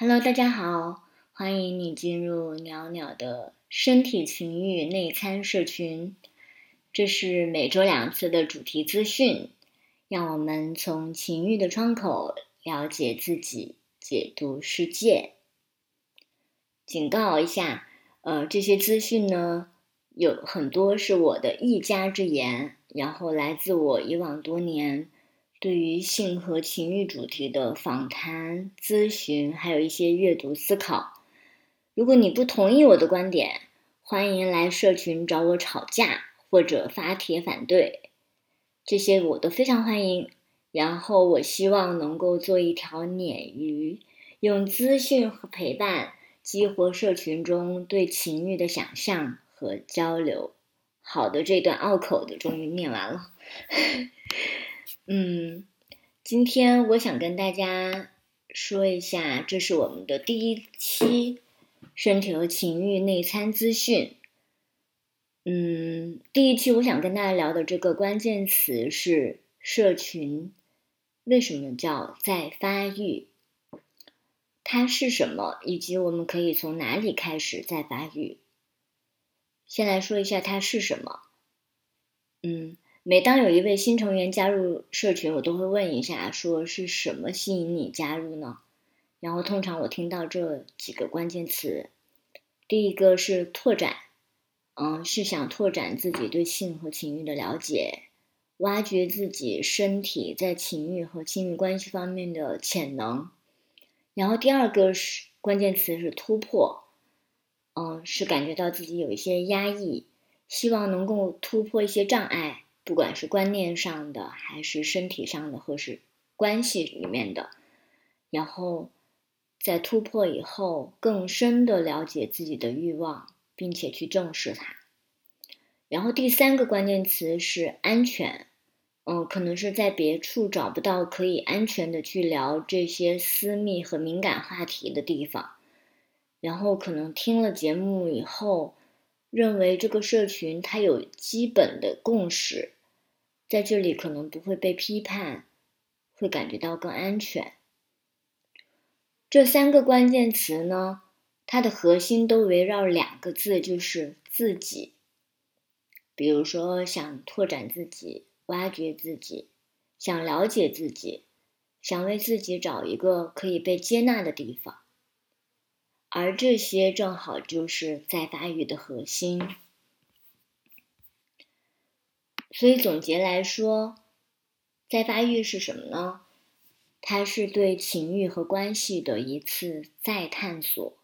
Hello，大家好，欢迎你进入袅袅的身体情欲内参社群。这是每周两次的主题资讯，让我们从情欲的窗口了解自己，解读世界。警告一下，呃，这些资讯呢，有很多是我的一家之言，然后来自我以往多年。对于性和情欲主题的访谈、咨询，还有一些阅读思考。如果你不同意我的观点，欢迎来社群找我吵架或者发帖反对，这些我都非常欢迎。然后我希望能够做一条鲶鱼，用资讯和陪伴激活社群中对情欲的想象和交流。好的，这段拗口的终于念完了。嗯，今天我想跟大家说一下，这是我们的第一期身体和情欲内参资讯。嗯，第一期我想跟大家聊的这个关键词是社群。为什么叫在发育？它是什么？以及我们可以从哪里开始在发育？先来说一下它是什么。嗯。每当有一位新成员加入社群，我都会问一下，说是什么吸引你加入呢？然后通常我听到这几个关键词，第一个是拓展，嗯，是想拓展自己对性和情欲的了解，挖掘自己身体在情欲和亲密关系方面的潜能。然后第二个是关键词是突破，嗯，是感觉到自己有一些压抑，希望能够突破一些障碍。不管是观念上的，还是身体上的，或是关系里面的，然后在突破以后，更深的了解自己的欲望，并且去正视它。然后第三个关键词是安全，嗯，可能是在别处找不到可以安全的去聊这些私密和敏感话题的地方。然后可能听了节目以后，认为这个社群它有基本的共识。在这里可能不会被批判，会感觉到更安全。这三个关键词呢，它的核心都围绕两个字，就是自己。比如说，想拓展自己，挖掘自己，想了解自己，想为自己找一个可以被接纳的地方，而这些正好就是在发育的核心。所以总结来说，再发育是什么呢？它是对情欲和关系的一次再探索。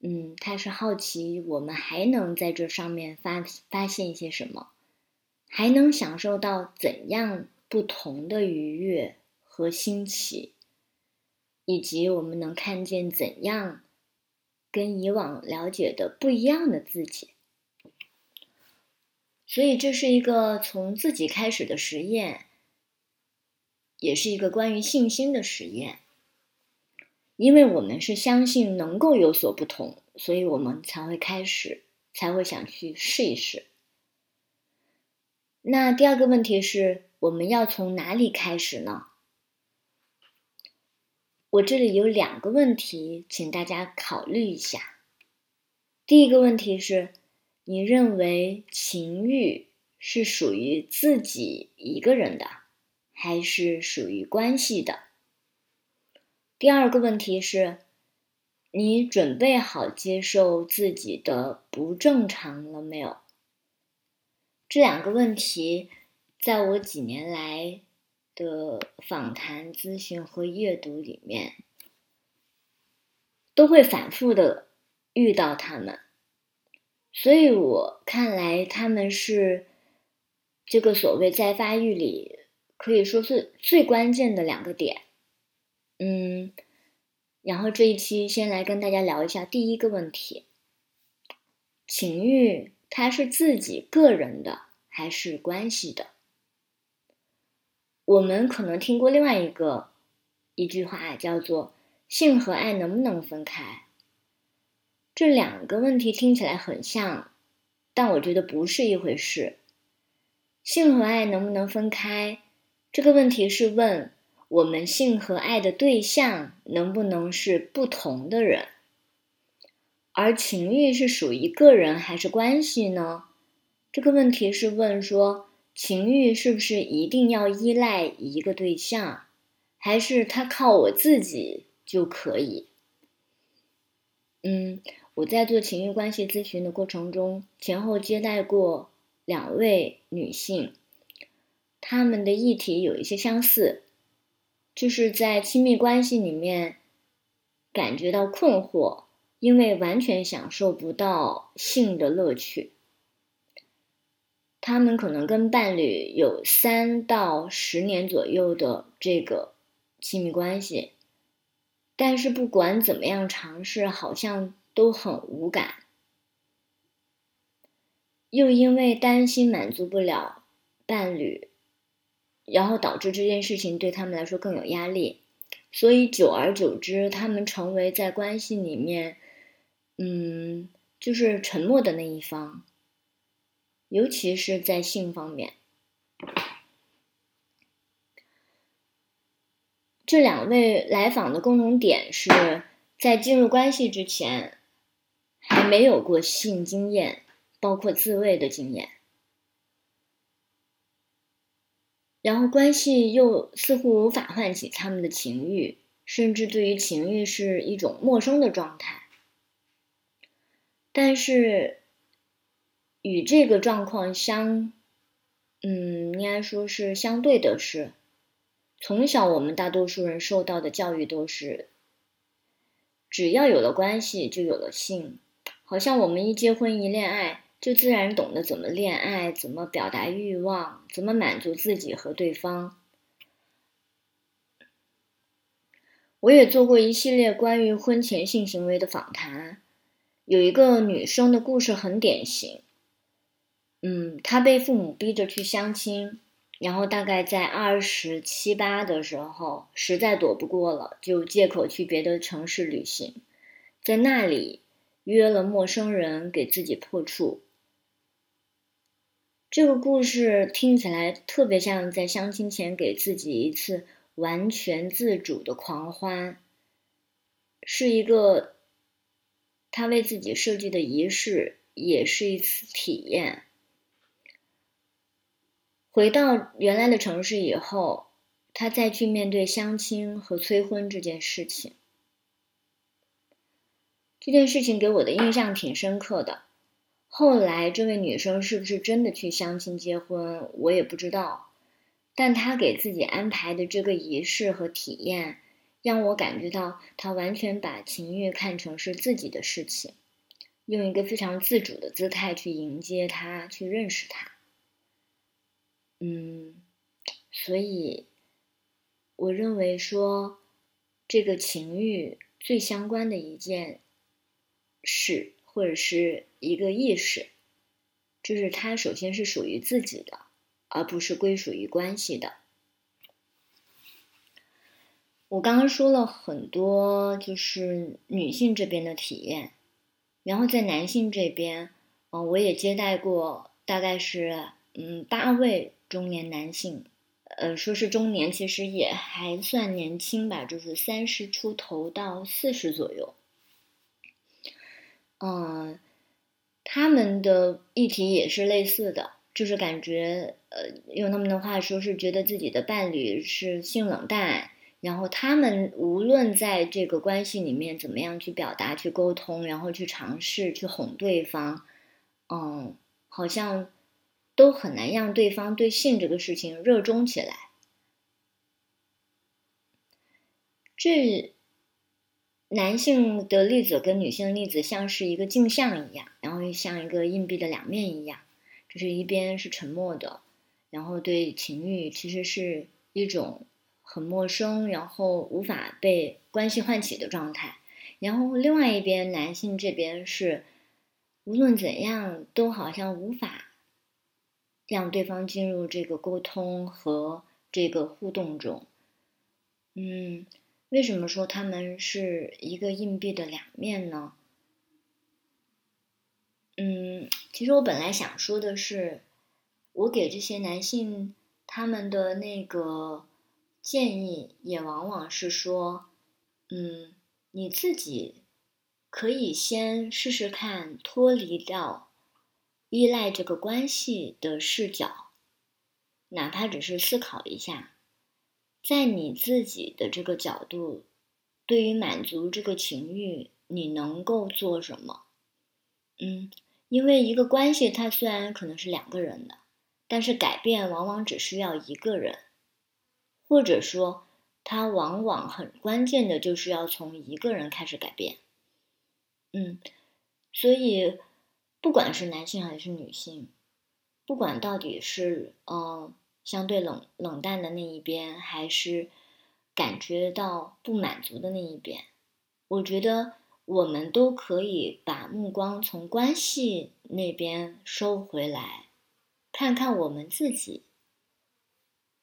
嗯，它是好奇我们还能在这上面发发现一些什么，还能享受到怎样不同的愉悦和新奇，以及我们能看见怎样跟以往了解的不一样的自己。所以这是一个从自己开始的实验，也是一个关于信心的实验。因为我们是相信能够有所不同，所以我们才会开始，才会想去试一试。那第二个问题是，我们要从哪里开始呢？我这里有两个问题，请大家考虑一下。第一个问题是。你认为情欲是属于自己一个人的，还是属于关系的？第二个问题是，你准备好接受自己的不正常了没有？这两个问题，在我几年来的访谈、咨询和阅读里面，都会反复的遇到他们。所以我看来，他们是这个所谓在发育里可以说是最关键的两个点。嗯，然后这一期先来跟大家聊一下第一个问题：情欲它是自己个人的还是关系的？我们可能听过另外一个一句话，叫做“性和爱能不能分开”。这两个问题听起来很像，但我觉得不是一回事。性和爱能不能分开？这个问题是问我们性和爱的对象能不能是不同的人？而情欲是属于个人还是关系呢？这个问题是问说，情欲是不是一定要依赖一个对象，还是他靠我自己就可以？嗯，我在做情欲关系咨询的过程中，前后接待过两位女性，她们的议题有一些相似。就是在亲密关系里面感觉到困惑，因为完全享受不到性的乐趣。他们可能跟伴侣有三到十年左右的这个亲密关系，但是不管怎么样尝试，好像都很无感。又因为担心满足不了伴侣。然后导致这件事情对他们来说更有压力，所以久而久之，他们成为在关系里面，嗯，就是沉默的那一方，尤其是在性方面。这两位来访的共同点是在进入关系之前，还没有过性经验，包括自慰的经验。然后关系又似乎无法唤起他们的情欲，甚至对于情欲是一种陌生的状态。但是，与这个状况相，嗯，应该说是相对的是，从小我们大多数人受到的教育都是，只要有了关系就有了性，好像我们一结婚一恋爱。就自然懂得怎么恋爱，怎么表达欲望，怎么满足自己和对方。我也做过一系列关于婚前性行为的访谈，有一个女生的故事很典型。嗯，她被父母逼着去相亲，然后大概在二十七八的时候，实在躲不过了，就借口去别的城市旅行，在那里约了陌生人给自己破处。这个故事听起来特别像在相亲前给自己一次完全自主的狂欢，是一个他为自己设计的仪式，也是一次体验。回到原来的城市以后，他再去面对相亲和催婚这件事情，这件事情给我的印象挺深刻的。后来，这位女生是不是真的去相亲结婚，我也不知道。但她给自己安排的这个仪式和体验，让我感觉到她完全把情欲看成是自己的事情，用一个非常自主的姿态去迎接他，去认识他。嗯，所以我认为说，这个情欲最相关的一件是。或者是一个意识，就是它首先是属于自己的，而不是归属于关系的。我刚刚说了很多，就是女性这边的体验，然后在男性这边，嗯，我也接待过，大概是嗯八位中年男性，呃，说是中年，其实也还算年轻吧，就是三十出头到四十左右。嗯，他们的议题也是类似的，就是感觉，呃，用他们的话说，是觉得自己的伴侣是性冷淡，然后他们无论在这个关系里面怎么样去表达、去沟通，然后去尝试去哄对方，嗯，好像都很难让对方对性这个事情热衷起来。这。男性的例子跟女性的例子像是一个镜像一样，然后像一个硬币的两面一样，就是一边是沉默的，然后对情欲其实是一种很陌生，然后无法被关系唤起的状态，然后另外一边男性这边是无论怎样都好像无法让对方进入这个沟通和这个互动中，嗯。为什么说他们是一个硬币的两面呢？嗯，其实我本来想说的是，我给这些男性他们的那个建议也往往是说，嗯，你自己可以先试试看脱离掉依赖这个关系的视角，哪怕只是思考一下，在你自己的这个角度，对于满足这个情欲，你能够做什么？嗯，因为一个关系它虽然可能是两个人的，但是改变往往只需要一个人。或者说，它往往很关键的就是要从一个人开始改变。嗯，所以不管是男性还是女性，不管到底是嗯相对冷冷淡的那一边，还是感觉到不满足的那一边，我觉得我们都可以把目光从关系那边收回来，看看我们自己。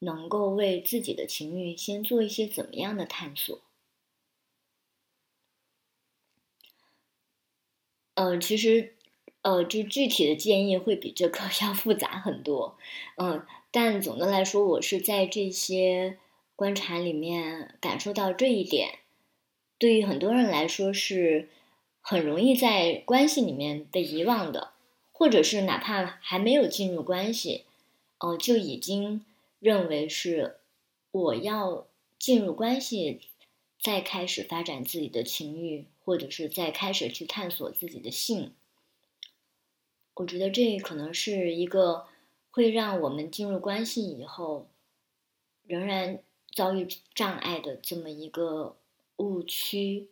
能够为自己的情欲先做一些怎么样的探索？呃，其实，呃，就具体的建议会比这个 要复杂很多。嗯，但总的来说，我是在这些观察里面感受到这一点，对于很多人来说是很容易在关系里面被遗忘的，或者是哪怕还没有进入关系，哦，就已经。认为是我要进入关系，再开始发展自己的情欲，或者是再开始去探索自己的性。我觉得这可能是一个会让我们进入关系以后仍然遭遇障碍的这么一个误区。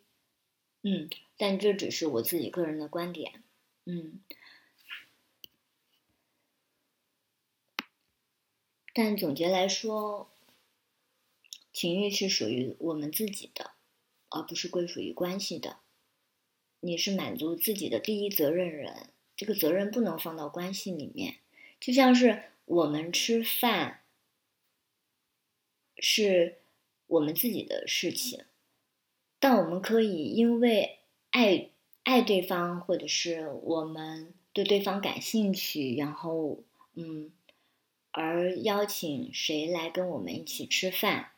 嗯，但这只是我自己个人的观点。嗯。但总结来说，情欲是属于我们自己的，而不是归属于关系的。你是满足自己的第一责任人，这个责任不能放到关系里面。就像是我们吃饭，是我们自己的事情，但我们可以因为爱爱对方，或者是我们对对方感兴趣，然后嗯。而邀请谁来跟我们一起吃饭？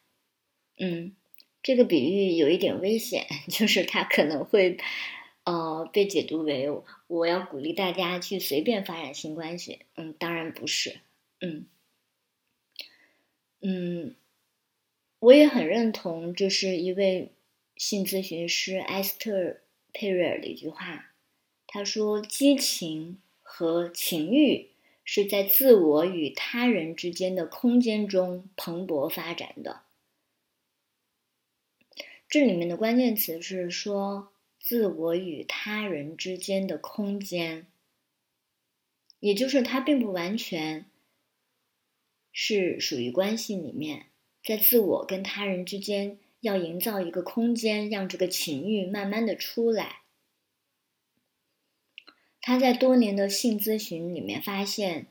嗯，这个比喻有一点危险，就是它可能会，呃，被解读为我要鼓励大家去随便发展性关系。嗯，当然不是。嗯，嗯，我也很认同，这是一位性咨询师埃斯特佩瑞尔的一句话，他说：“激情和情欲。”是在自我与他人之间的空间中蓬勃发展的。这里面的关键词是说自我与他人之间的空间，也就是它并不完全是属于关系里面，在自我跟他人之间要营造一个空间，让这个情欲慢慢的出来。他在多年的性咨询里面发现，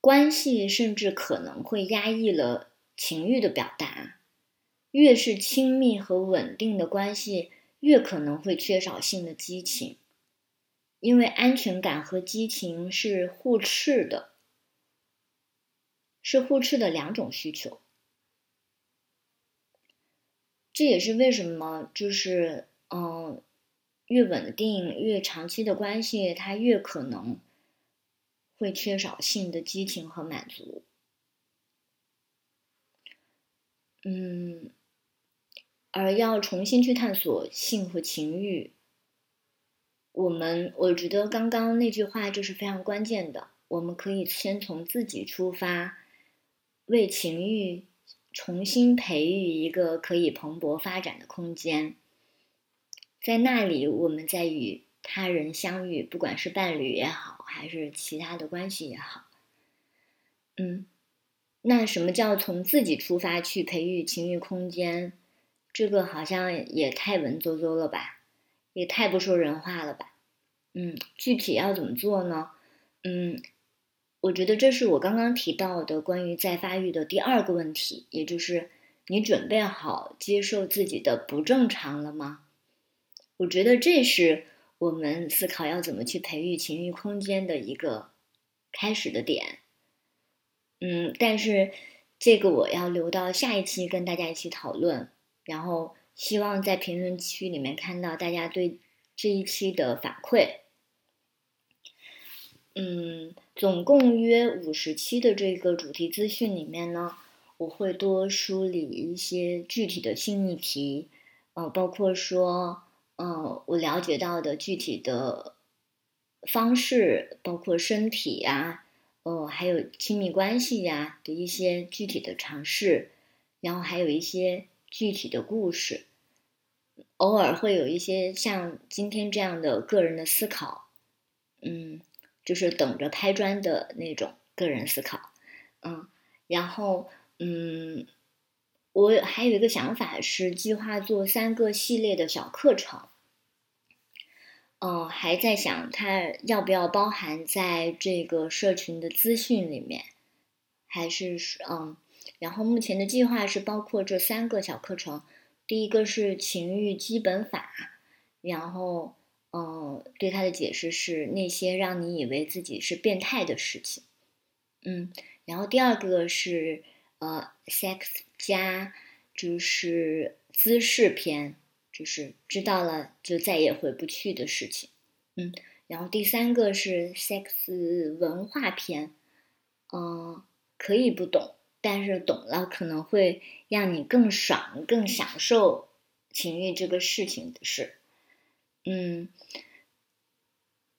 关系甚至可能会压抑了情欲的表达。越是亲密和稳定的关系，越可能会缺少性的激情，因为安全感和激情是互斥的，是互斥的两种需求。这也是为什么，就是嗯。越稳定、越长期的关系，它越可能会缺少性的激情和满足。嗯，而要重新去探索性和情欲，我们我觉得刚刚那句话就是非常关键的。我们可以先从自己出发，为情欲重新培育一个可以蓬勃发展的空间。在那里，我们在与他人相遇，不管是伴侣也好，还是其他的关系也好，嗯，那什么叫从自己出发去培育情欲空间？这个好像也太文绉绉了吧，也太不说人话了吧？嗯，具体要怎么做呢？嗯，我觉得这是我刚刚提到的关于再发育的第二个问题，也就是你准备好接受自己的不正常了吗？我觉得这是我们思考要怎么去培育情欲空间的一个开始的点。嗯，但是这个我要留到下一期跟大家一起讨论，然后希望在评论区里面看到大家对这一期的反馈。嗯，总共约五十期的这个主题资讯里面呢，我会多梳理一些具体的新议题，呃，包括说，嗯，我了解到的具体的方式，包括身体呀。呃，还有亲密关系呀的一些具体的尝试，然后还有一些具体的故事，偶尔会有一些像今天这样的个人的思考，嗯，就是等着拍砖的那种个人思考，嗯，然后嗯，我还有一个想法是计划做三个系列的小课程。嗯，还在想它要不要包含在这个社群的资讯里面，还是嗯，然后目前的计划是包括这三个小课程，第一个是情欲基本法，然后嗯，对它的解释是那些让你以为自己是变态的事情，嗯，然后第二个是呃，sex 加就是姿势篇。就是知道了就再也回不去的事情，嗯，然后第三个是 sex 文化篇，嗯，可以不懂，但是懂了可能会让你更爽、更享受情欲这个事情的事，嗯，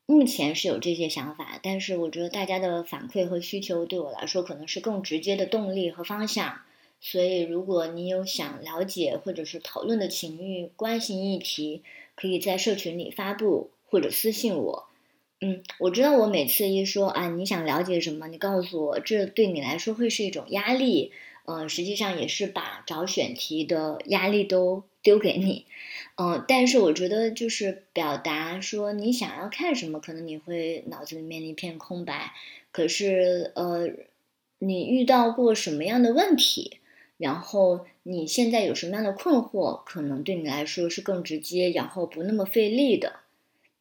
目前是有这些想法，但是我觉得大家的反馈和需求对我来说可能是更直接的动力和方向。所以，如果你有想了解或者是讨论的情欲关系议题，可以在社群里发布或者私信我。嗯，我知道我每次一说啊，你想了解什么，你告诉我，这对你来说会是一种压力。嗯，实际上也是把找选题的压力都丢给你。嗯，但是我觉得就是表达说你想要看什么，可能你会脑子里面一片空白。可是，呃，你遇到过什么样的问题？然后你现在有什么样的困惑，可能对你来说是更直接，然后不那么费力的，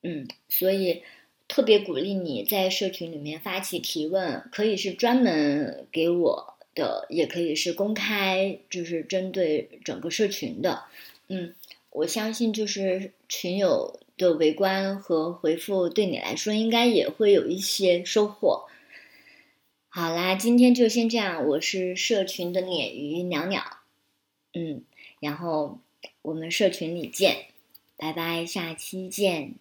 嗯，所以特别鼓励你在社群里面发起提问，可以是专门给我的，也可以是公开，就是针对整个社群的，嗯，我相信就是群友的围观和回复对你来说应该也会有一些收获。好啦，今天就先这样。我是社群的鲶鱼袅袅，嗯，然后我们社群里见，拜拜，下期见。